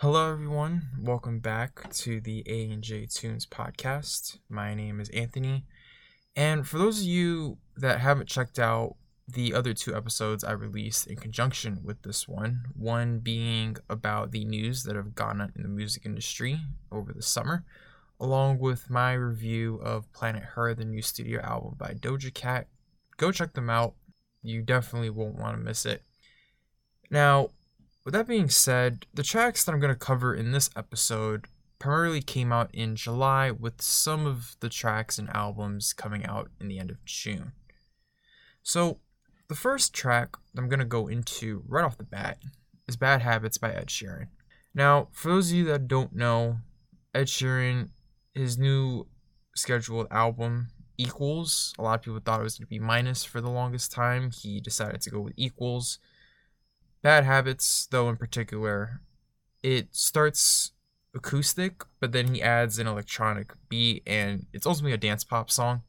Hello, everyone. Welcome back to the A and J Tunes podcast. My name is Anthony, and for those of you that haven't checked out the other two episodes I released in conjunction with this one, one being about the news that have gone on in the music industry over the summer, along with my review of Planet Her, the new studio album by Doja Cat. Go check them out. You definitely won't want to miss it. Now, with that being said, the tracks that I'm going to cover in this episode primarily came out in July, with some of the tracks and albums coming out in the end of June. So, the first track that I'm going to go into right off the bat is Bad Habits by Ed Sheeran. Now, for those of you that don't know, Ed Sheeran, his new scheduled album, Equals, a lot of people thought it was going to be minus for the longest time. He decided to go with Equals. Bad Habits, though, in particular, it starts acoustic, but then he adds an electronic beat, and it's ultimately a dance pop song.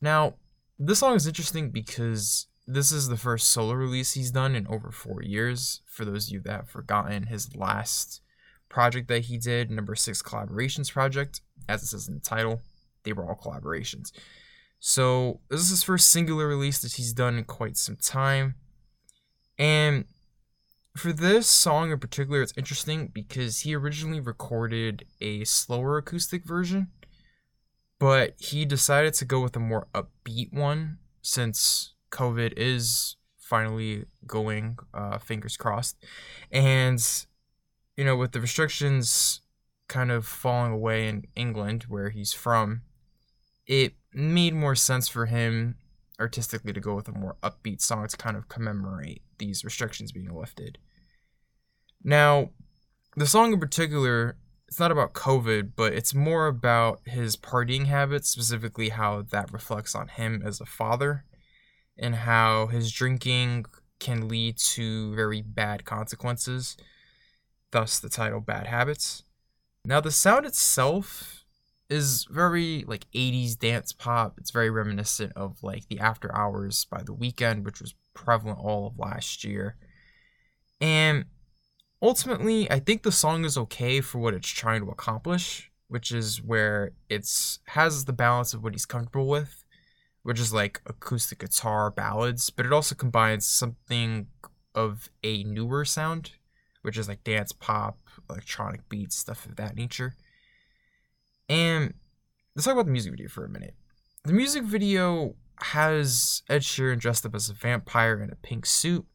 Now, this song is interesting because this is the first solo release he's done in over four years. For those of you that have forgotten, his last project that he did, number six collaborations project, as it says in the title, they were all collaborations. So this is his first singular release that he's done in quite some time. And for this song in particular, it's interesting because he originally recorded a slower acoustic version, but he decided to go with a more upbeat one since COVID is finally going, uh, fingers crossed. And, you know, with the restrictions kind of falling away in England, where he's from, it made more sense for him artistically to go with a more upbeat song to kind of commemorate these restrictions being lifted. Now, the song in particular, it's not about COVID, but it's more about his partying habits, specifically how that reflects on him as a father and how his drinking can lead to very bad consequences, thus the title Bad Habits. Now, the sound itself is very like 80s dance pop. It's very reminiscent of like the After Hours by the Weeknd, which was prevalent all of last year. And ultimately, I think the song is okay for what it's trying to accomplish, which is where it's has the balance of what he's comfortable with which is like acoustic guitar ballads, but it also combines something of a newer sound, which is like dance pop, electronic beats, stuff of that nature. And let's talk about the music video for a minute. The music video has Ed Sheeran dressed up as a vampire in a pink suit.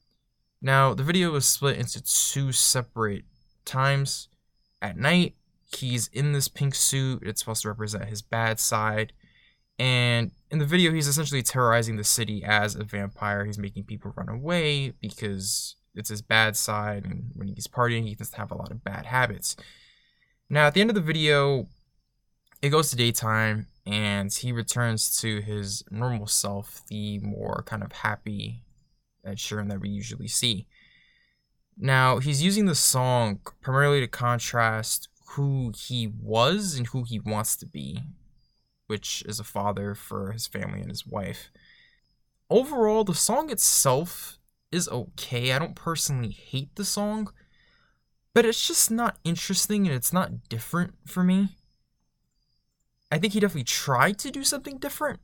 Now, the video is split into two separate times. At night, he's in this pink suit. It's supposed to represent his bad side. And in the video, he's essentially terrorizing the city as a vampire. He's making people run away because it's his bad side, and when he's partying, he to have a lot of bad habits. Now, at the end of the video, it goes to daytime, and he returns to his normal self, the more kind of happy Ed Sheeran that we usually see. Now, he's using the song primarily to contrast who he was and who he wants to be which is a father for his family and his wife. Overall, the song itself is okay. I don't personally hate the song, but it's just not interesting and it's not different for me. I think he definitely tried to do something different,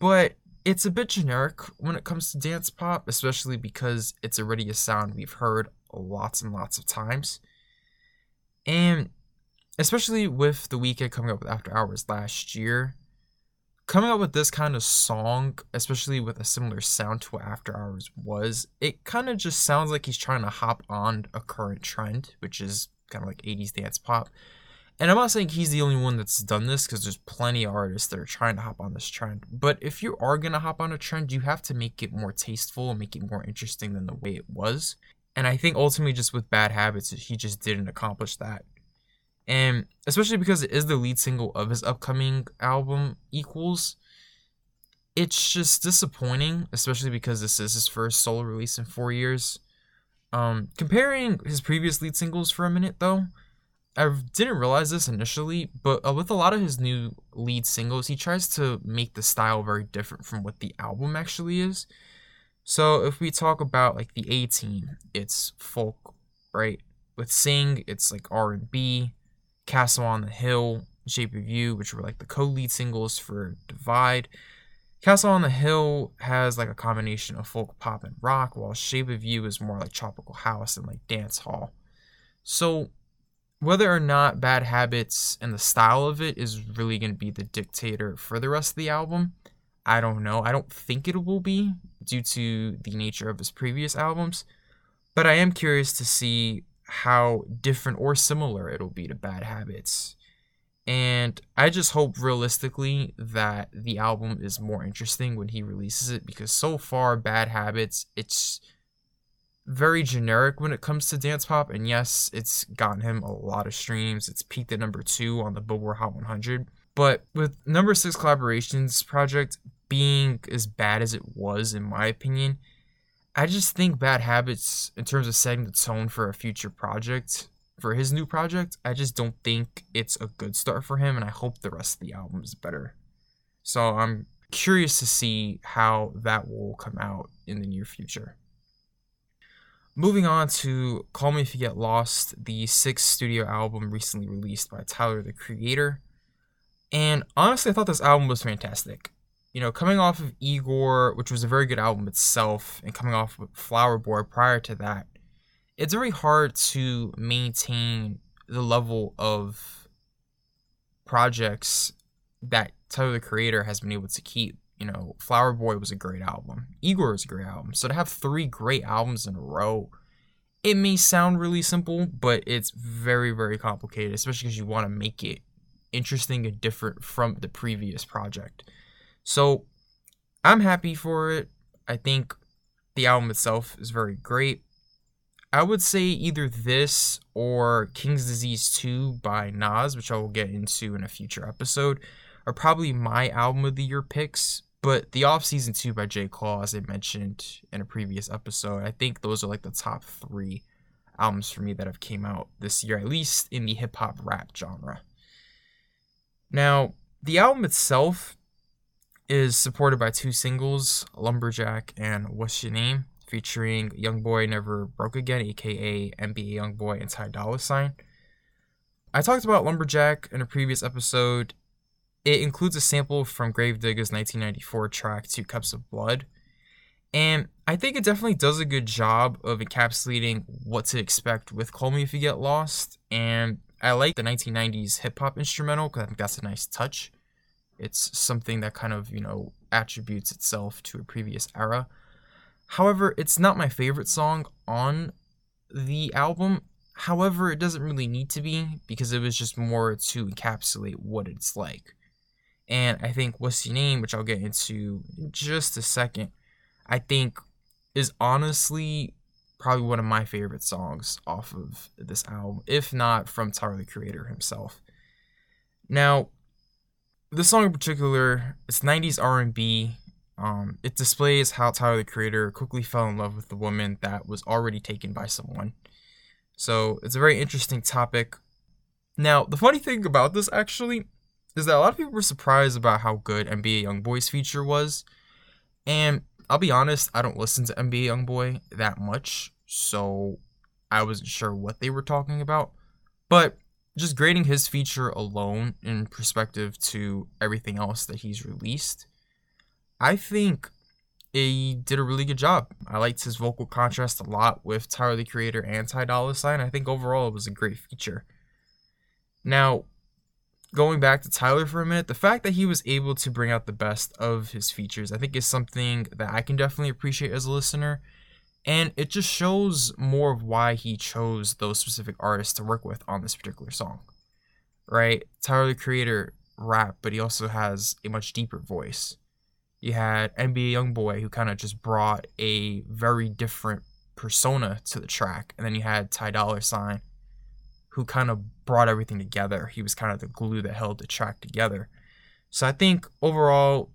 but it's a bit generic when it comes to dance pop, especially because it's already a sound we've heard lots and lots of times. And especially with the Weeknd coming up with After Hours last year, coming up with this kind of song, especially with a similar sound to what After Hours was, it kind of just sounds like he's trying to hop on a current trend, which is kind of like 80s dance pop. And I'm not saying he's the only one that's done this because there's plenty of artists that are trying to hop on this trend. But if you are going to hop on a trend, you have to make it more tasteful and make it more interesting than the way it was. And I think ultimately, just with Bad Habits, he just didn't accomplish that and especially because it is the lead single of his upcoming album equals it's just disappointing especially because this is his first solo release in four years um comparing his previous lead singles for a minute though i didn't realize this initially but uh, with a lot of his new lead singles he tries to make the style very different from what the album actually is so if we talk about like the a team it's folk right with Sing, it's like R&B, Castle on the Hill, Shape of You, which were like the co-lead singles for Divide. Castle on the Hill has like a combination of folk, pop, and rock, while Shape of You is more like tropical house and like dance hall. So whether or not Bad Habits and the style of it is really going to be the dictator for the rest of the album, I don't know. I don't think it will be due to the nature of his previous albums, but I am curious to see how different or similar it'll be to Bad Habits. And I just hope realistically that the album is more interesting when he releases it because so far, Bad Habits, it's very generic when it comes to dance pop. And yes, it's gotten him a lot of streams. It's peaked at number two on the Billboard Hot 100. But with number six collaborations project being as bad as it was, in my opinion, I just think Bad Habits, in terms of setting the tone for a future project, for his new project, I just don't think it's a good start for him, and I hope the rest of the album is better. So I'm curious to see how that will come out in the near future. Moving on to Call Me If You Get Lost, the sixth studio album recently released by Tyler the Creator. And honestly, I thought this album was fantastic. You know, coming off of Igor, which was a very good album itself, and coming off of Flower Boy prior to that, it's very hard to maintain the level of projects that Tyler the Creator has been able to keep. You know, Flower Boy was a great album. Igor was a great album. So to have three great albums in a row, it may sound really simple, but it's very, very complicated, especially because you want to make it interesting and different from the previous project. So I'm happy for it. I think the album itself is very great. I would say either this or King's Disease 2 by Nas, which I will get into in a future episode, are probably my album of the year picks. But the Off Season 2 by J. Cole, as I mentioned in a previous episode, I think those are like the top three albums for me that have came out this year, at least in the hip hop rap genre. Now, the album itself is supported by two singles, Lumberjack and What's Your Name, featuring Young Boy Never Broke Again, aka NBA Young Boy and Ty Dolla Sign. I talked about Lumberjack in a previous episode. It includes a sample from Gravediggaz' 1994 track Two Cups of Blood. And I think it definitely does a good job of encapsulating what to expect with Call Me If You Get Lost. And I like the 1990s hip hop instrumental because I think that's a nice touch. It's something that kind of, you know, attributes itself to a previous era. However, it's not my favorite song on the album. However, it doesn't really need to be because it was just more to encapsulate what it's like. And I think What's Your Name, which I'll get into in just a second, I think is honestly probably one of my favorite songs off of this album, if not from Tyler the Creator himself. Now, this song in particular, it's 90s R&B. Um, it displays how Tyler the Creator quickly fell in love with the woman that was already taken by someone. So it's a very interesting topic. Now, the funny thing about this actually is that a lot of people were surprised about how good NBA YoungBoy's feature was, and I'll be honest, I don't listen to NBA YoungBoy that much, so I wasn't sure what they were talking about. But just grading his feature alone in perspective to everything else that he's released, I think he did a really good job. I liked his vocal contrast a lot with Tyler the Creator and Ty Dolla Sign. I think overall it was a great feature. Now, going back to Tyler for a minute, the fact that he was able to bring out the best of his features, I think is something that I can definitely appreciate as a listener. And it just shows more of why he chose those specific artists to work with on this particular song. Right? Tyler the Creator rap, but he also has a much deeper voice. You had NBA Youngboy who kind of just brought a very different persona to the track. And then you had Ty Dolla Sign who kind of brought everything together. He was kind of the glue that held the track together. So I think overall,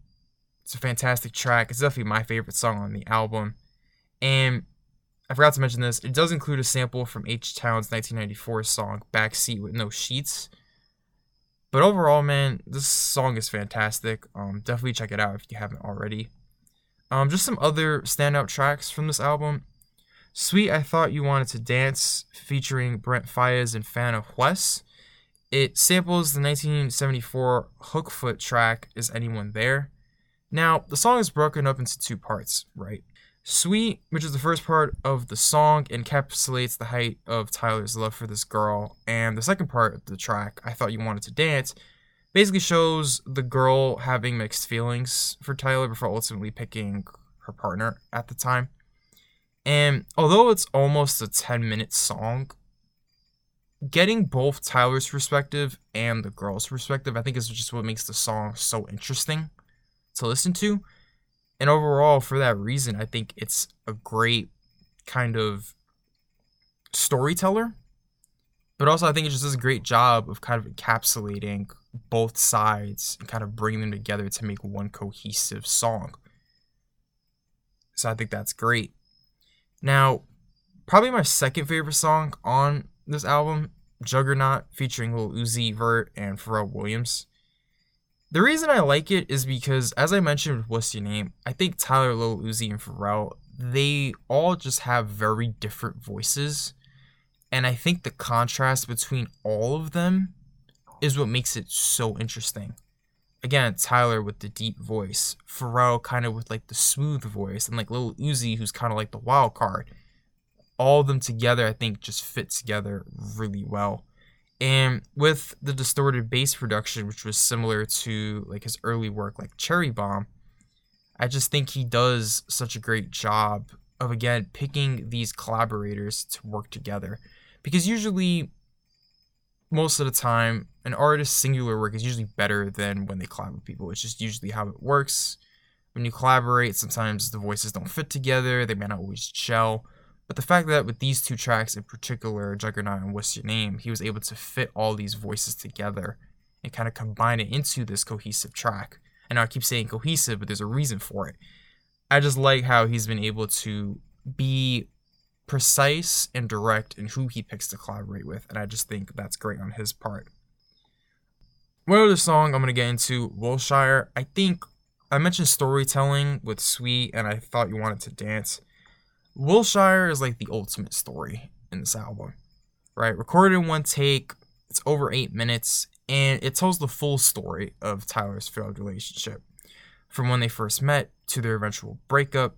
it's a fantastic track. It's definitely my favorite song on the album. And I forgot to mention this, it does include a sample from H Town's 1994 song Backseat with No Sheets. But overall, man, this song is fantastic. Um, definitely check it out if you haven't already. Um, just some other standout tracks from this album. Sweet I Thought You Wanted to Dance featuring Brent Faiyaz and Fana Hues. It samples the 1974 Hookfoot track Is Anyone There? Now, the song is broken up into two parts, right? Sweet, which is the first part of the song, encapsulates the height of Tyler's love for this girl, and the second part of the track, I Thought You Wanted to Dance, basically shows the girl having mixed feelings for Tyler before ultimately picking her partner at the time. And although it's almost a 10 minute song, getting both Tyler's perspective and the girl's perspective, I think is just what makes the song so interesting to listen to. And overall, for that reason, I think it's a great kind of storyteller. But also, I think it just does a great job of kind of encapsulating both sides and kind of bringing them together to make one cohesive song. So I think that's great. Now, probably my second favorite song on this album, Juggernaut, featuring Lil Uzi Vert and Pharrell Williams. The reason I like it is because, as I mentioned with What's Your Name, I think Tyler, Lil Uzi, and Pharrell, they all just have very different voices. And I think the contrast between all of them is what makes it so interesting. Again, Tyler with the deep voice, Pharrell kind of with like the smooth voice, and like Lil Uzi, who's kind of like the wild card all of them together, I think, just fit together really well. And with the distorted bass production, which was similar to like his early work, like Cherry Bomb, I just think he does such a great job of again picking these collaborators to work together. Because usually, most of the time, an artist's singular work is usually better than when they collab with people. It's just usually how it works. When you collaborate, sometimes the voices don't fit together, they may not always gel. But the fact that with these two tracks in particular, Juggernaut and What's Your Name, he was able to fit all these voices together and kind of combine it into this cohesive track. And I keep saying cohesive, but there's a reason for it. I just like how he's been able to be precise and direct in who he picks to collaborate with, and I just think that's great on his part. One other song I'm gonna get into, Wilshire. I think I mentioned storytelling with Sweet, and I thought you wanted to dance. Wilshire is like the ultimate story in this album, right? Recorded in one take, it's over eight minutes, and it tells the full story of Tyler's failed relationship from when they first met to their eventual breakup.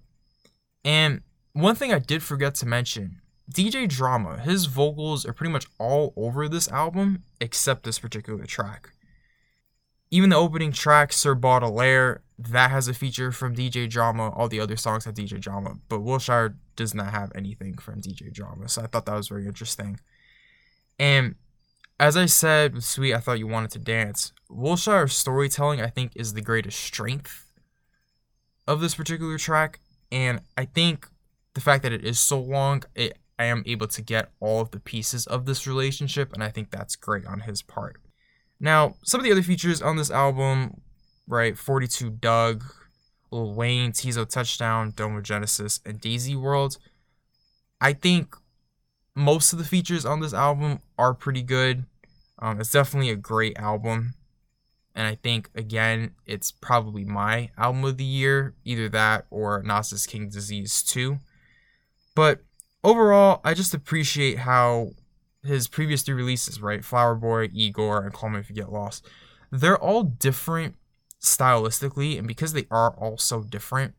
And one thing I did forget to mention DJ Drama, his vocals are pretty much all over this album except this particular track. Even the opening track, Sir Baudelaire, that has a feature from DJ Drama. All the other songs have DJ Drama, but Wilshire does not have anything from DJ Drama. So I thought that was very interesting. And as I said Sweet, I thought you wanted to dance. Wilshire's storytelling, I think, is the greatest strength of this particular track. And I think the fact that it is so long, it, I am able to get all of the pieces of this relationship, and I think that's great on his part. Now, some of the other features on this album, right? 42 Dugg, Lil Wayne, Teezo Touchdown, Domo Genesis, and Daisy World. I think most of the features on this album are pretty good. Um, it's definitely a great album. And I think, again, it's probably my album of the year. Either that or Nas's King Disease 2. But overall, I just appreciate how his previous three releases, right? Flower Boy, Igor, and Call Me If You Get Lost, they're all different stylistically, and because they are all so different,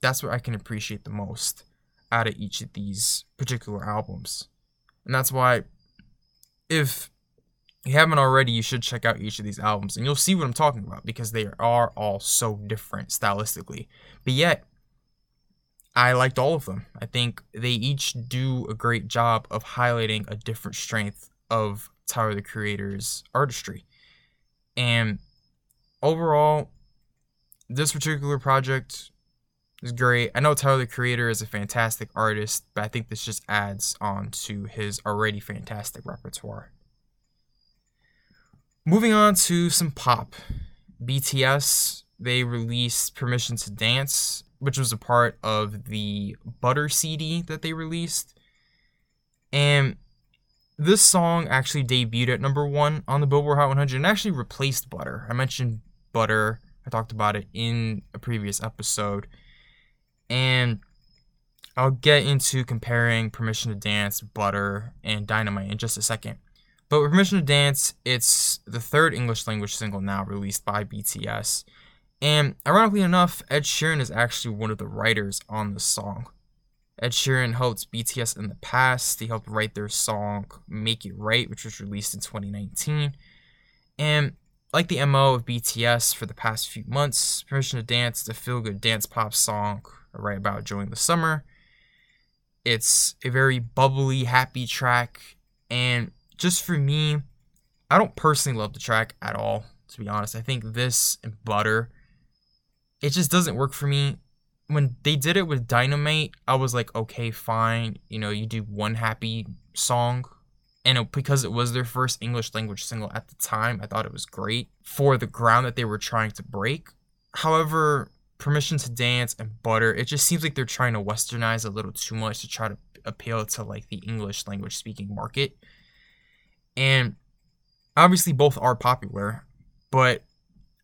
that's what I can appreciate the most out of each of these particular albums. And that's why, if you haven't already, you should check out each of these albums, and you'll see what I'm talking about because they are all so different stylistically. But yet, I liked all of them. I think they each do a great job of highlighting a different strength of Tyler the Creator's artistry. And overall, this particular project is great. I know Tyler the Creator is a fantastic artist, but I think this just adds on to his already fantastic repertoire. Moving on to some pop. BTS, they released Permission to Dance which was a part of the Butter CD that they released. And this song actually debuted at number one on the Billboard Hot 100 and actually replaced Butter. I mentioned Butter, I talked about it in a previous episode. And I'll get into comparing Permission to Dance, Butter, and Dynamite in just a second. But with Permission to Dance, it's the third English language single now released by BTS. And ironically enough, Ed Sheeran is actually one of the writers on the song. Ed Sheeran helped BTS in the past. He helped write their song Make It Right, which was released in 2019. And like the MO of BTS for the past few months, Permission to Dance, the feel good dance pop song right about during the summer. It's a very bubbly, happy track. And just for me, I don't personally love the track at all, to be honest. I think this and Butter, it just doesn't work for me when they did it with Dynamite, I was like, okay, fine. You know, you do one happy song. And because it was their first English language single at the time, I thought it was great for the ground that they were trying to break. However, Permission to Dance and Butter, it just seems like they're trying to westernize a little too much to try to appeal to like the English language speaking market. And obviously both are popular, but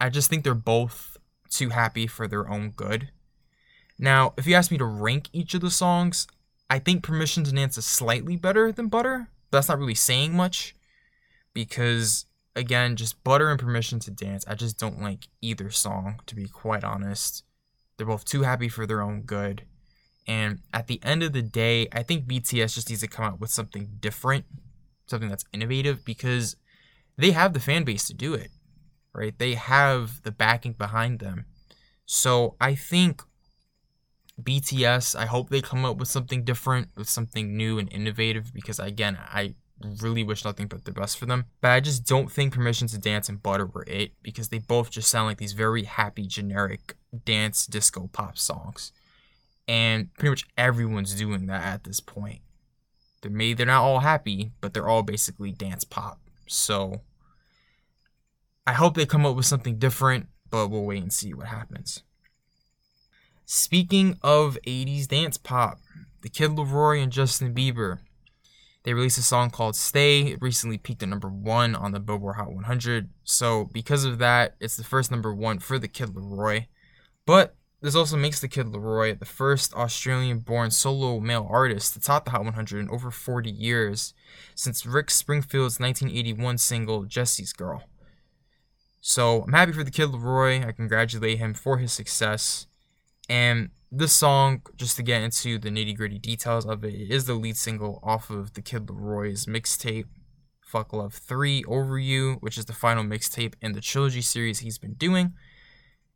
I just think they're both too happy for their own good. Now, if you ask me to rank each of the songs, I think Permission to Dance is slightly better than Butter. But that's not really saying much because, again, just Butter and Permission to Dance, I just don't like either song, to be quite honest. They're both too happy for their own good. And at the end of the day, I think BTS just needs to come out with something different, something that's innovative, because they have the fan base to do it, right? They have the backing behind them. So I think BTS, I hope they come up with something different, with something new and innovative because again, I really wish nothing but the best for them. But I just don't think Permission to Dance and Butter were it because they both just sound like these very happy, generic dance disco pop songs. And pretty much everyone's doing that at this point. They're maybe they're not all happy, but they're all basically dance pop. So I hope they come up with something different, but we'll wait and see what happens. Speaking of 80s dance pop, the Kid LAROI and Justin Bieber. They released a song called Stay. It recently peaked at number one on the Billboard Hot 100. So, because of that, it's the first number one for the Kid LAROI. But this also makes the Kid LAROI the first Australian born solo male artist to top the Hot 100 in over 40 years, since Rick Springfield's 1981 single Jesse's Girl. So, I'm happy for the Kid LAROI. I congratulate him for his success. And this song, just to get into the nitty gritty details of it, is the lead single off of the Kid LAROI's mixtape, Fuck Love 3 Over You, which is the final mixtape in the trilogy series he's been doing.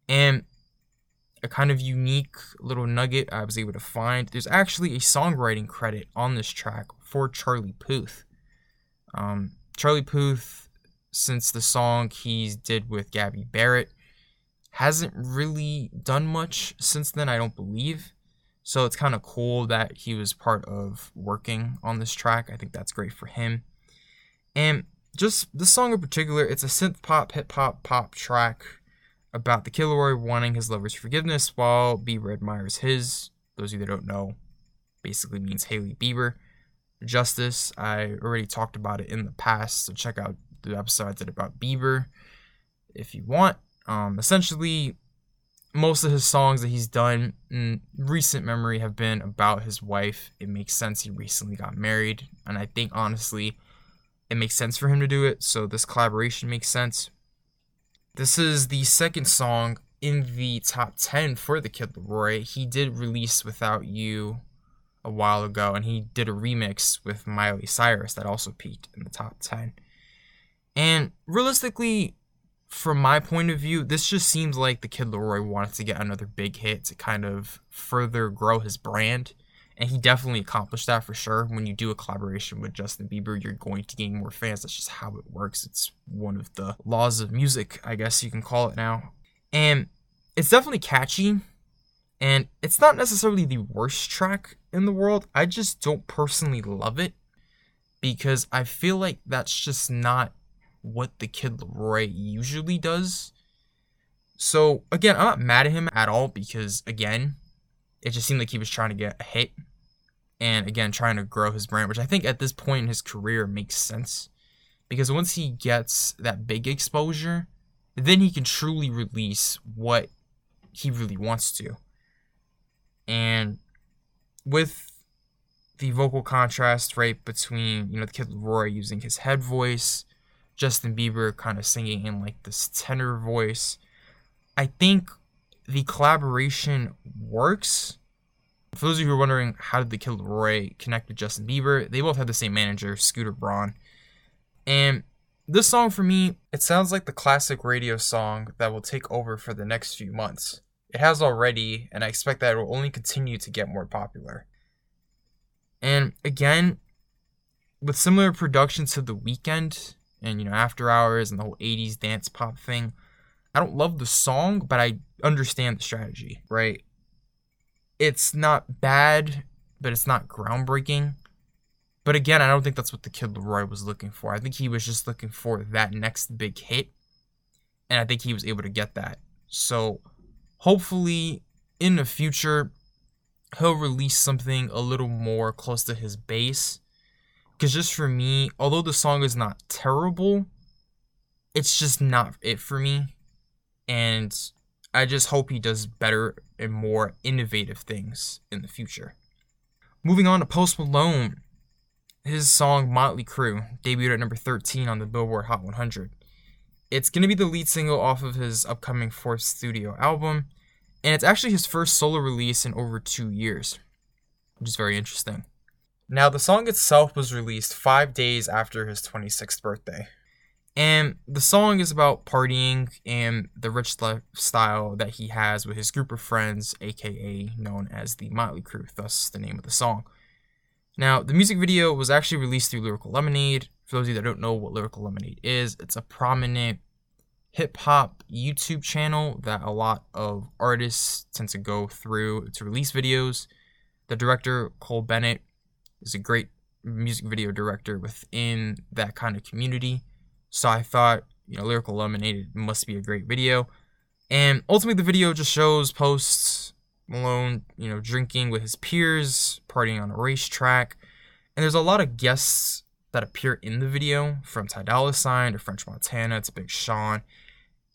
And a kind of unique little nugget I was able to find there's actually a songwriting credit on this track for Charlie Puth. Um, Charlie Puth, since the song he did with Gabby Barrett, hasn't really done much since then, I don't believe. So it's kind of cool that he was part of working on this track. I think that's great for him. And just this song in particular, it's a synth pop, hip hop, pop track about the Kid LAROI wanting his lover's forgiveness while Bieber admires his. Those of you that don't know, basically means Hailey Bieber. Justice, I already talked about it in the past, so check out the episode I did about Bieber if you want. Um, essentially, most of his songs that he's done in recent memory have been about his wife. It makes sense. He recently got married, and I think honestly, it makes sense for him to do it. So this collaboration makes sense. This is the second song in the top 10 for the Kid LAROI. He did release Without You a while ago, and he did a remix with Miley Cyrus that also peaked in the top 10. And realistically, from my point of view, this just seems like the Kid LAROI wanted to get another big hit to kind of further grow his brand. And he definitely accomplished that for sure. When you do a collaboration with Justin Bieber, you're going to gain more fans. That's just how it works. It's one of the laws of music, I guess you can call it now. And it's definitely catchy. And it's not necessarily the worst track in the world. I just don't personally love it because I feel like that's just not what the Kid LAROI usually does. So again, I'm not mad at him at all because again, it just seemed like he was trying to get a hit and again trying to grow his brand, which I think at this point in his career makes sense. Because once he gets that big exposure, then he can truly release what he really wants to. And with the vocal contrast right between you know the kid LAROI using his head voice, Justin Bieber kind of singing in like this tenor voice. I think the collaboration works. For those of you who are wondering how did the Kid LAROI connect with Justin Bieber, they both had the same manager, Scooter Braun. And this song for me, it sounds like the classic radio song that will take over for the next few months. It has already, and I expect that it will only continue to get more popular. And again, with similar production to The Weeknd and you know After Hours and the whole 80s dance pop thing, I don't love the song, but I understand the strategy, right? It's not bad, but it's not groundbreaking. But again, I don't think that's what the Kid LAROI was looking for. I think he was just looking for that next big hit. And I think he was able to get that. So hopefully in the future, he'll release something a little more close to his base. Because just for me, although the song is not terrible, it's just not it for me. And I just hope he does better and more innovative things in the future. Moving on to Post Malone, his song Motley Crew debuted at number 13 on the Billboard Hot 100. It's going to be the lead single off of his upcoming fourth studio album, and it's actually his first solo release in over two years, which is very interesting. Now, the song itself was released five days after his 26th birthday. And the song is about partying and the rich lifestyle that he has with his group of friends, aka known as the Motley Crew, thus the name of the song. Now, the music video was actually released through Lyrical Lemonade. For those of you that don't know what Lyrical Lemonade is, it's a prominent hip hop YouTube channel that a lot of artists tend to go through to release videos. The director, Cole Bennett, is a great music video director within that kind of community. So I thought, you know, Lyrical Lemonade must be a great video. And ultimately, the video just shows posts Malone, you know, drinking with his peers, partying on a racetrack. And there's a lot of guests that appear in the video from Ty Dolla Sign to French Montana to Big Sean.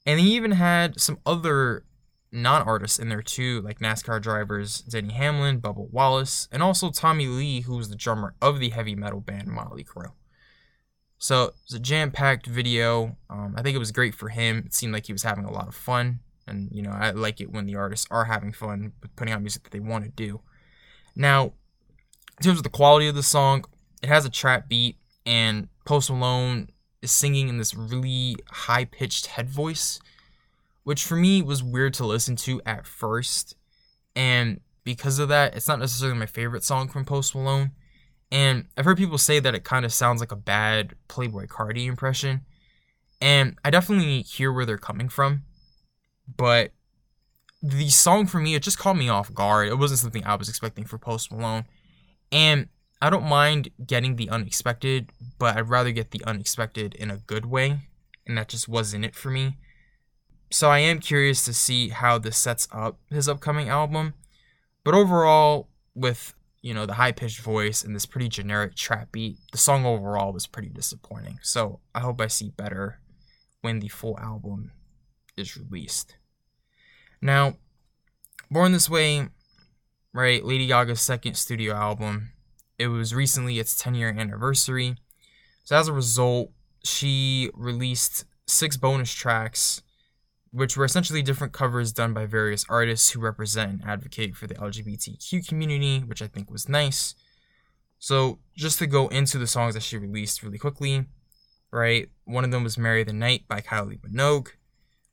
And he even had some other non artists in there too, like NASCAR drivers Denny Hamlin, Bubba Wallace, and also Tommy Lee, who was the drummer of the heavy metal band Motley Crue. So it's a jam packed video. Um, I think it was great for him. It seemed like he was having a lot of fun. And, you know, I like it when the artists are having fun with putting out music that they want to do. Now, in terms of the quality of the song, it has a trap beat, and Post Malone is singing in this really high pitched head voice, which for me was weird to listen to at first. And because of that, it's not necessarily my favorite song from Post Malone. And I've heard people say that it kind of sounds like a bad Playboi Carti impression. And I definitely hear where they're coming from. But the song for me, it just caught me off guard. It wasn't something I was expecting for Post Malone. And I don't mind getting the unexpected, but I'd rather get the unexpected in a good way. And that just wasn't it for me. So I am curious to see how this sets up his upcoming album. But overall, with you know, the high pitched voice and this pretty generic trap beat, the song overall was pretty disappointing. So I hope I see better when the full album is released. Now, Born This Way, right, Lady Gaga's second studio album, it was recently its 10 year anniversary. So as a result, she released six bonus tracks which were essentially different covers done by various artists who represent and advocate for the LGBTQ community, which I think was nice. So, just to go into the songs that she released really quickly, right? One of them was Marry the Night by Kylie Minogue.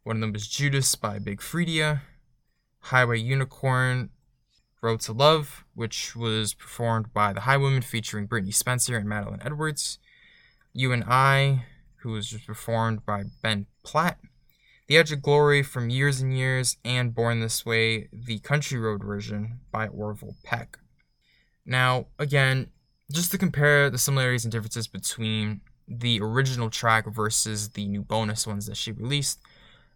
One of them was Judas by Big Freedia. Highway Unicorn, Road to Love, which was performed by the Highwomen featuring Brittney Spencer and Madeline Edwards. You and I, who was just performed by Ben Platt. The Edge of Glory from Years and Years and Born This Way, the Country Road version by Orville Peck. Now, again, just to compare the similarities and differences between the original track versus the new bonus ones that she released,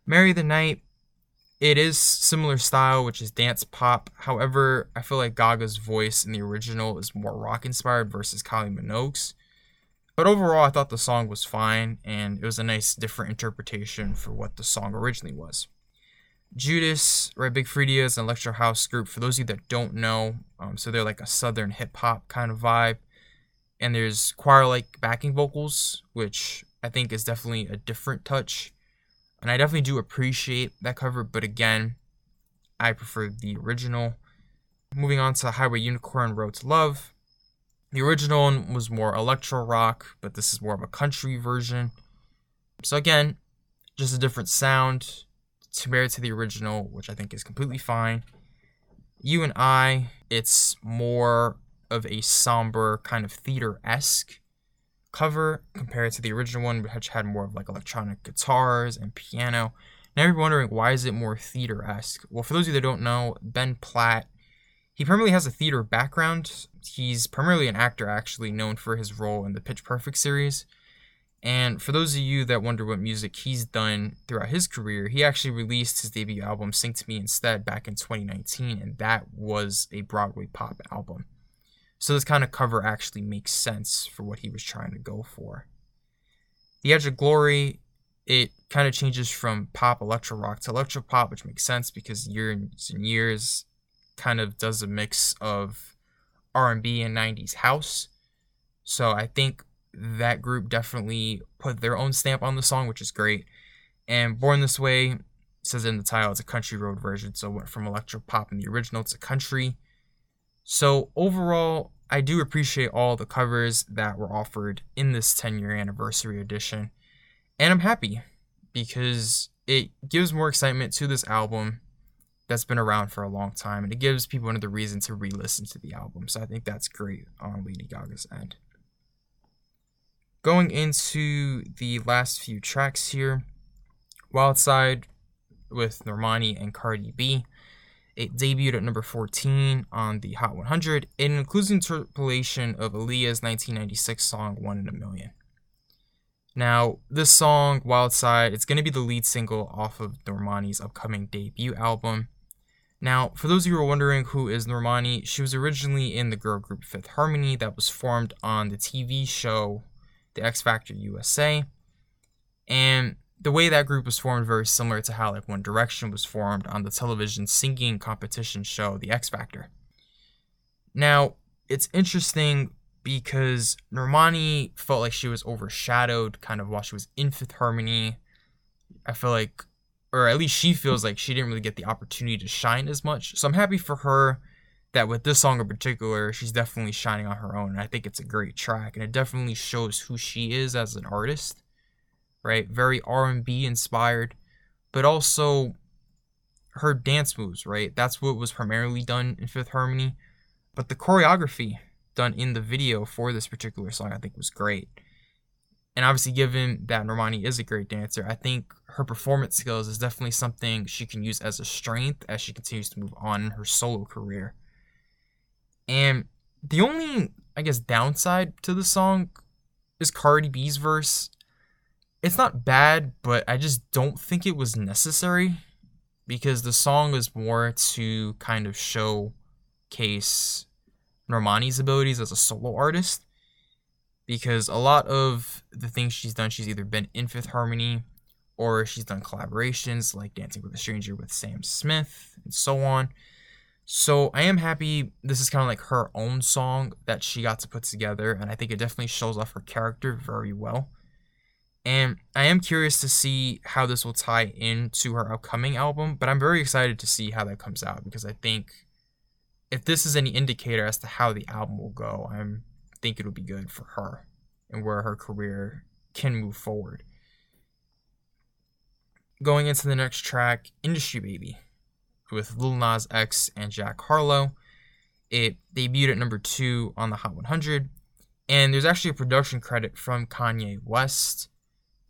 Marry the Night, it is similar style, which is dance pop. However, I feel like Gaga's voice in the original is more rock inspired versus Kylie Minogue's. But overall, I thought the song was fine, and it was a nice, different interpretation for what the song originally was. Judas, right? Big Freedia is an electro house group. For those of you that don't know, um, so they're like a southern hip hop kind of vibe. And there's choir like backing vocals, which I think is definitely a different touch. And I definitely do appreciate that cover, but again, I prefer the original. Moving on to Highway Unicorn Road to Love. The original one was more electro rock, but this is more of a country version. So again, just a different sound compared to the original, which I think is completely fine. You and I, it's more of a somber kind of theater esque cover compared to the original one, which had more of like electronic guitars and piano. Now you're wondering why is it more theater esque? Well, for those of you that don't know, Ben Platt, he primarily has a theater background. He's primarily an actor, actually known for his role in the Pitch Perfect series. And for those of you that wonder what music he's done throughout his career, he actually released his debut album Sing to Me Instead back in 2019, and that was a Broadway pop album. So this kind of cover actually makes sense for what he was trying to go for. The Edge of Glory, it kind of changes from pop electro rock to electro pop, which makes sense because years and years kind of does a mix of R&B and 90s house. So I think that group definitely put their own stamp on the song, which is great. And Born This Way says in the title it's a country road version, so it went from electro pop in the original to country. So overall, I do appreciate all the covers that were offered in this 10 year anniversary edition. And I'm happy because it gives more excitement to this album that's been around for a long time and it gives people another reason to re listen to the album. So I think that's great on Lady Gaga's end. Going into the last few tracks here, Wild Side with Normani and Cardi B. It debuted at number 14 on the Hot 100. It includes interpolation of Aaliyah's 1996 song One in a Million. Now, this song, Wild Side, it's going to be the lead single off of Normani's upcoming debut album. Now, for those of you who are wondering who is Normani, she was originally in the girl group Fifth Harmony that was formed on the TV show the X Factor USA. And the way that group was formed very similar to how like One Direction was formed on the television singing competition show The X Factor. Now, it's interesting because Normani felt like she was overshadowed kind of while she was in Fifth Harmony. I feel like or at least she feels like she didn't really get the opportunity to shine as much. So I'm happy for her that with this song in particular, she's definitely shining on her own. And I think it's a great track, and it definitely shows who she is as an artist, right? Very R&B inspired, but also her dance moves, right? That's what was primarily done in Fifth Harmony, but the choreography done in the video for this particular song, I think, was great. And obviously, given that Normani is a great dancer, I think her performance skills is definitely something she can use as a strength as she continues to move on in her solo career. And the only, I guess, downside to the song is Cardi B's verse. It's not bad, but I just don't think it was necessary because the song was more to kind of showcase Normani's abilities as a solo artist. Because a lot of the things she's done, she's either been in Fifth Harmony or she's done collaborations like Dancing with a Stranger with Sam Smith and so on. So I am happy this is kind of like her own song that she got to put together, and I think it definitely shows off her character very well. And I am curious to see how this will tie into her upcoming album, but I'm very excited to see how that comes out because I think if this is any indicator as to how the album will go, I think it'll be good for her and where her career can move forward. Going into the next track, Industry Baby with Lil Nas X and Jack Harlow. It debuted at number two on the Hot 100, and there's actually a production credit from Kanye West.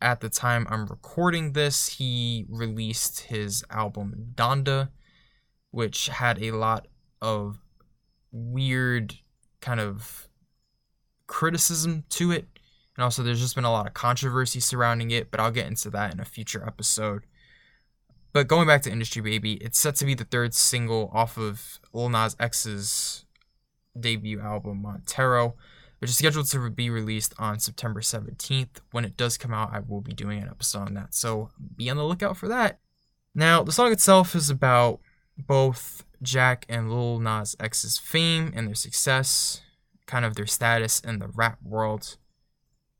At the time I'm recording this, he released his album Donda, which had a lot of weird kind of criticism to it. And also, there's just been a lot of controversy surrounding it, but I'll get into that in a future episode. But going back to Industry Baby, it's set to be the third single off of Lil Nas X's debut album Montero, which is scheduled to be released on September 17th. When it does come out, I will be doing an episode on that. So be on the lookout for that. Now, the song itself is about both Jack and Lil Nas X's fame and their success, kind of their status in the rap world.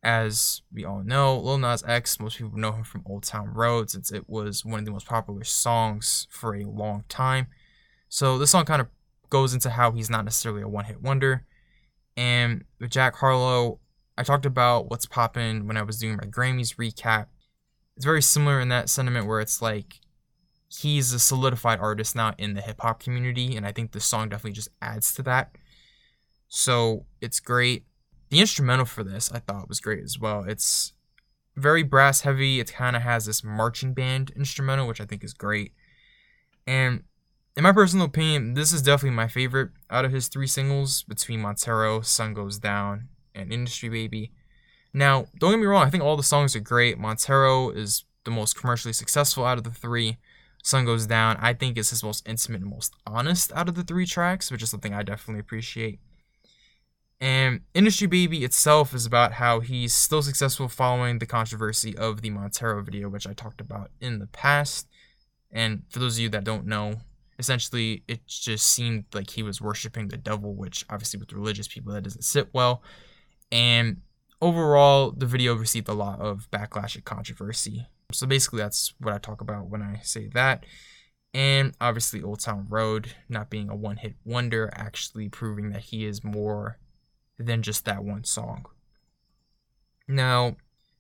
As we all know, Lil Nas X, most people know him from Old Town Road since it was one of the most popular songs for a long time. So this song kind of goes into how he's not necessarily a one hit wonder. And with Jack Harlow, I talked about what's popping when I was doing my Grammys recap. It's very similar in that sentiment where it's like he's a solidified artist now in the hip hop community, and I think this song definitely just adds to that. So it's great. The instrumental for this I thought was great as well. It's very brass heavy. It kind of has this marching band instrumental, which I think is great. And in my personal opinion, this is definitely my favorite out of his three singles between Montero, Sun Goes Down, and Industry Baby. Now, don't get me wrong, I think all the songs are great. Montero is the most commercially successful out of the three. Sun Goes Down, I think, is his most intimate and most honest out of the three tracks, which is something I definitely appreciate. And Industry Baby itself is about how he's still successful following the controversy of the Montero video, which I talked about in the past. And for those of you that don't know, essentially it just seemed like he was worshiping the devil, which obviously with religious people that doesn't sit well. And overall, the video received a lot of backlash and controversy. So basically, that's what I talk about when I say that. And obviously, Old Town Road not being a one hit wonder, actually proving that he is more than just that one song. Now,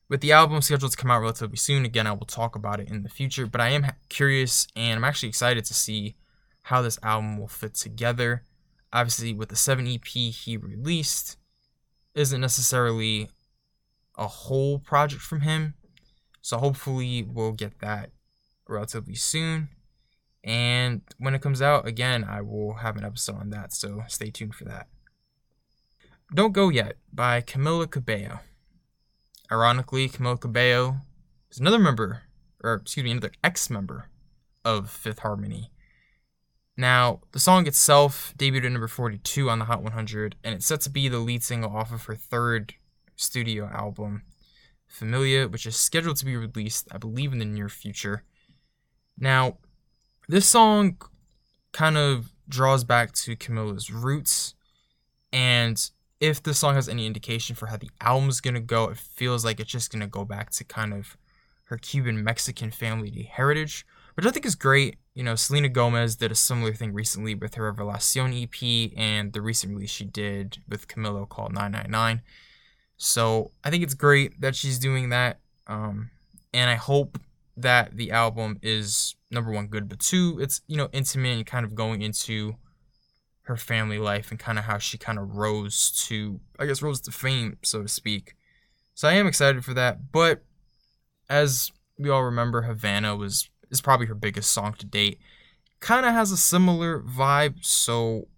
with the album scheduled to come out relatively soon, again, I will talk about it in the future, but I am curious and I'm actually excited to see how this album will fit together. Obviously, with the 7 EP he released, isn't necessarily a whole project from him. So hopefully we'll get that relatively soon. And when it comes out, again, I will have an episode on that, so stay tuned for that. Don't Go Yet by Camila Cabello. Ironically, Camila Cabello is another member, or excuse me, another ex member of Fifth Harmony. Now, the song itself debuted at number 42 on the Hot 100, and it's set to be the lead single off of her third studio album, Familia, which is scheduled to be released, I believe, in the near future. Now, this song kind of draws back to Camila's roots, and if the song has any indication for how the album's gonna go, it feels like it's just gonna go back to kind of her Cuban Mexican family heritage, which I think is great. You know, Selena Gomez did a similar thing recently with her Revelacion EP and the recent release she did with Camilo called 999. So I think it's great that she's doing that. Um, and I hope that the album is number one good, but two, it's you know intimate and kind of going into her family life and kind of how she kind of rose to I guess rose to fame, so to speak. So I am excited for that. But as we all remember, Havana was is probably her biggest song to date. Kind of has a similar vibe, so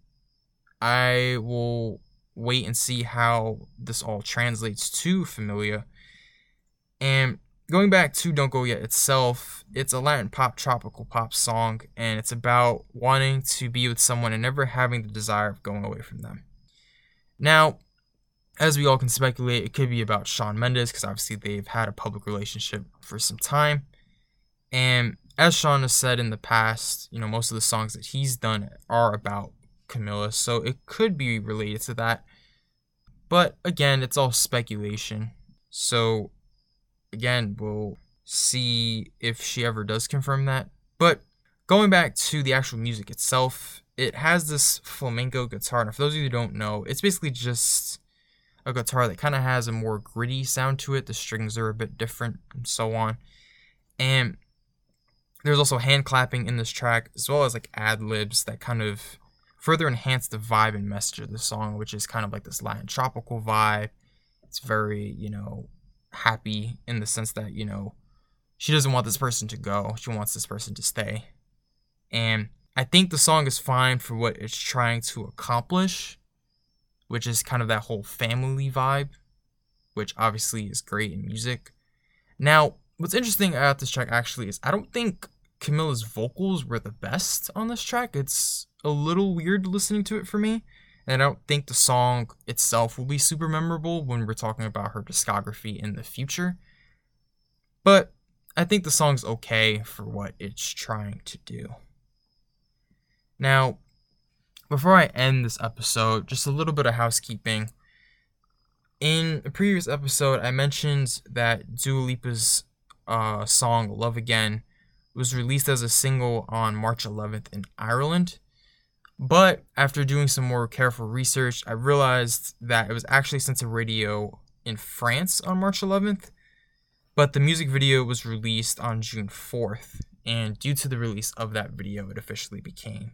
I will wait and see how this all translates to Familia. And going back to Don't Go Yet itself, it's a Latin pop tropical pop song, and it's about wanting to be with someone and never having the desire of going away from them. Now, as we all can speculate, it could be about Shawn Mendes because obviously they've had a public relationship for some time. And as Shawn has said in the past, you know, most of the songs that he's done are about Camila, so it could be related to that. But again, it's all speculation. So again, we'll see if she ever does confirm that. But going back to the actual music itself, it has this flamenco guitar. And for those of you who don't know, it's basically just a guitar that kind of has a more gritty sound to it. The strings are a bit different and so on. And there's also hand clapping in this track, as well as like ad libs that kind of further enhance the vibe and message of the song, which is kind of like this Latin tropical vibe. It's very, you know, happy in the sense that, you know, she doesn't want this person to go. She wants this person to stay. And I think the song is fine for what it's trying to accomplish, which is kind of that whole family vibe, which obviously is great in music. Now, what's interesting about this track actually is I don't think Camila's vocals were the best on this track. It's a little weird listening to it for me. And I don't think the song itself will be super memorable when we're talking about her discography in the future. But I think the song's okay for what it's trying to do. Now, before I end this episode, just a little bit of housekeeping. In a previous episode, I mentioned that Dua Lipa's uh, song Love Again was released as a single on March 11th in Ireland. But after doing some more careful research, I realized that it was actually sent to radio in France on March 11th. But the music video was released on June 4th, and due to the release of that video, it officially became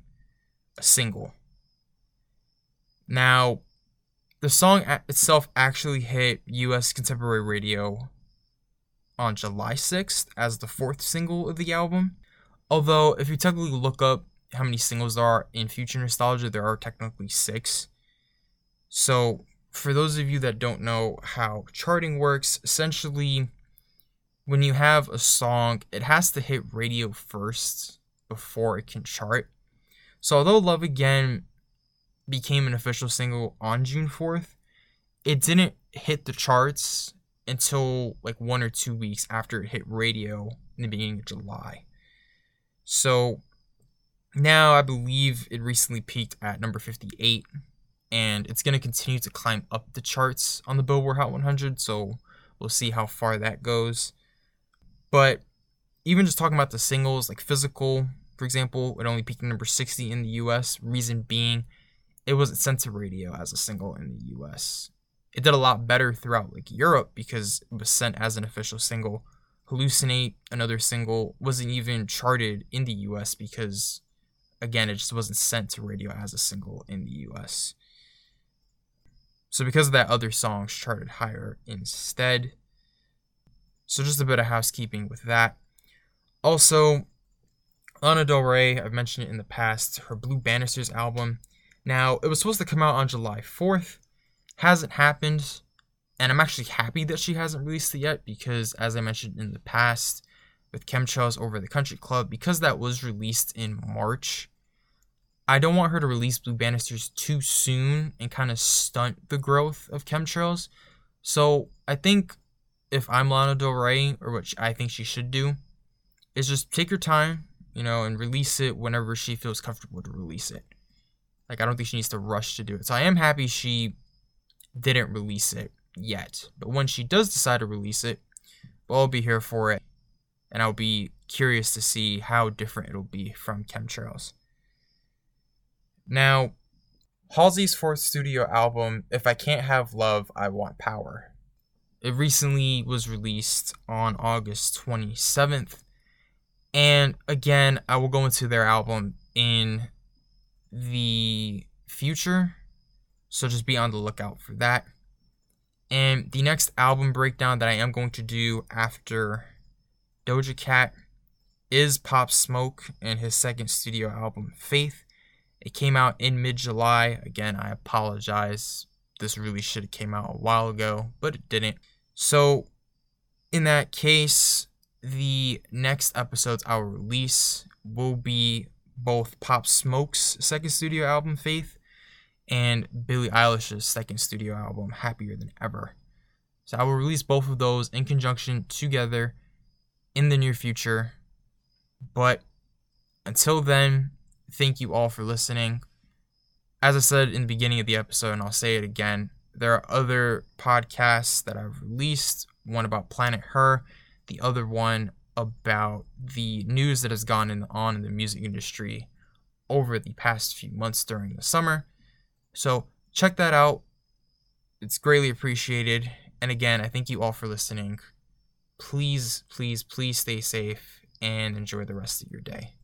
a single. Now, the song itself actually hit US contemporary radio on July 6th as the fourth single of the album. Although, if you technically look up how many singles there are in Future Nostalgia, there are technically six. So, for those of you that don't know how charting works, essentially, when you have a song, it has to hit radio first before it can chart. So, although Love Again became an official single on June 4th, it didn't hit the charts until like one or two weeks after it hit radio in the beginning of July. So now I believe it recently peaked at number 58 and it's going to continue to climb up the charts on the Billboard Hot 100. So we'll see how far that goes. But even just talking about the singles, like Physical, for example, it only peaked number 60 in the US. Reason being, it wasn't sent to radio as a single in the US. It did a lot better throughout like Europe because it was sent as an official single. Hallucinate, another single, wasn't even charted in the US because again, it just wasn't sent to radio as a single in the US. So because of that, other songs charted higher instead. So just a bit of housekeeping with that. Also, Lana Del Rey, I've mentioned it in the past, her Blue Banisters album now, it was supposed to come out on July 4th. Hasn't happened. And I'm actually happy that she hasn't released it yet because, as I mentioned in the past, with Chemtrails Over the Country Club, because that was released in March, I don't want her to release Blue Banisters too soon and kind of stunt the growth of Chemtrails. So I think if I'm Lana Del Rey, or what I think she should do, is just take her time, you know, and release it whenever she feels comfortable to release it. Like I don't think she needs to rush to do it. So I am happy she didn't release it yet. But when she does decide to release it, well, I'll be here for it. And I'll be curious to see how different it'll be from Chemtrails. Now, Halsey's fourth studio album, If I Can't Have Love, I Want Power. It recently was released on August 27th. And again, I will go into their album in the future. So just be on the lookout for that. And the next album breakdown that I am going to do after Doja Cat is Pop Smoke and his second studio album, Faith. It came out in mid July. Again, I apologize. This really should have came out a while ago, but it didn't. So, in that case, the next episodes I'll release will be both Pop Smoke's second studio album, Faith, and Billie Eilish's second studio album, Happier Than Ever. So I will release both of those in conjunction together in the near future. But until then, thank you all for listening. As I said in the beginning of the episode, and I'll say it again, there are other podcasts that I've released one about Planet Her, the other one about the news that has gone in, on in the music industry over the past few months during the summer. So check that out. It's greatly appreciated. And again, I thank you all for listening. Please, please, please stay safe and enjoy the rest of your day.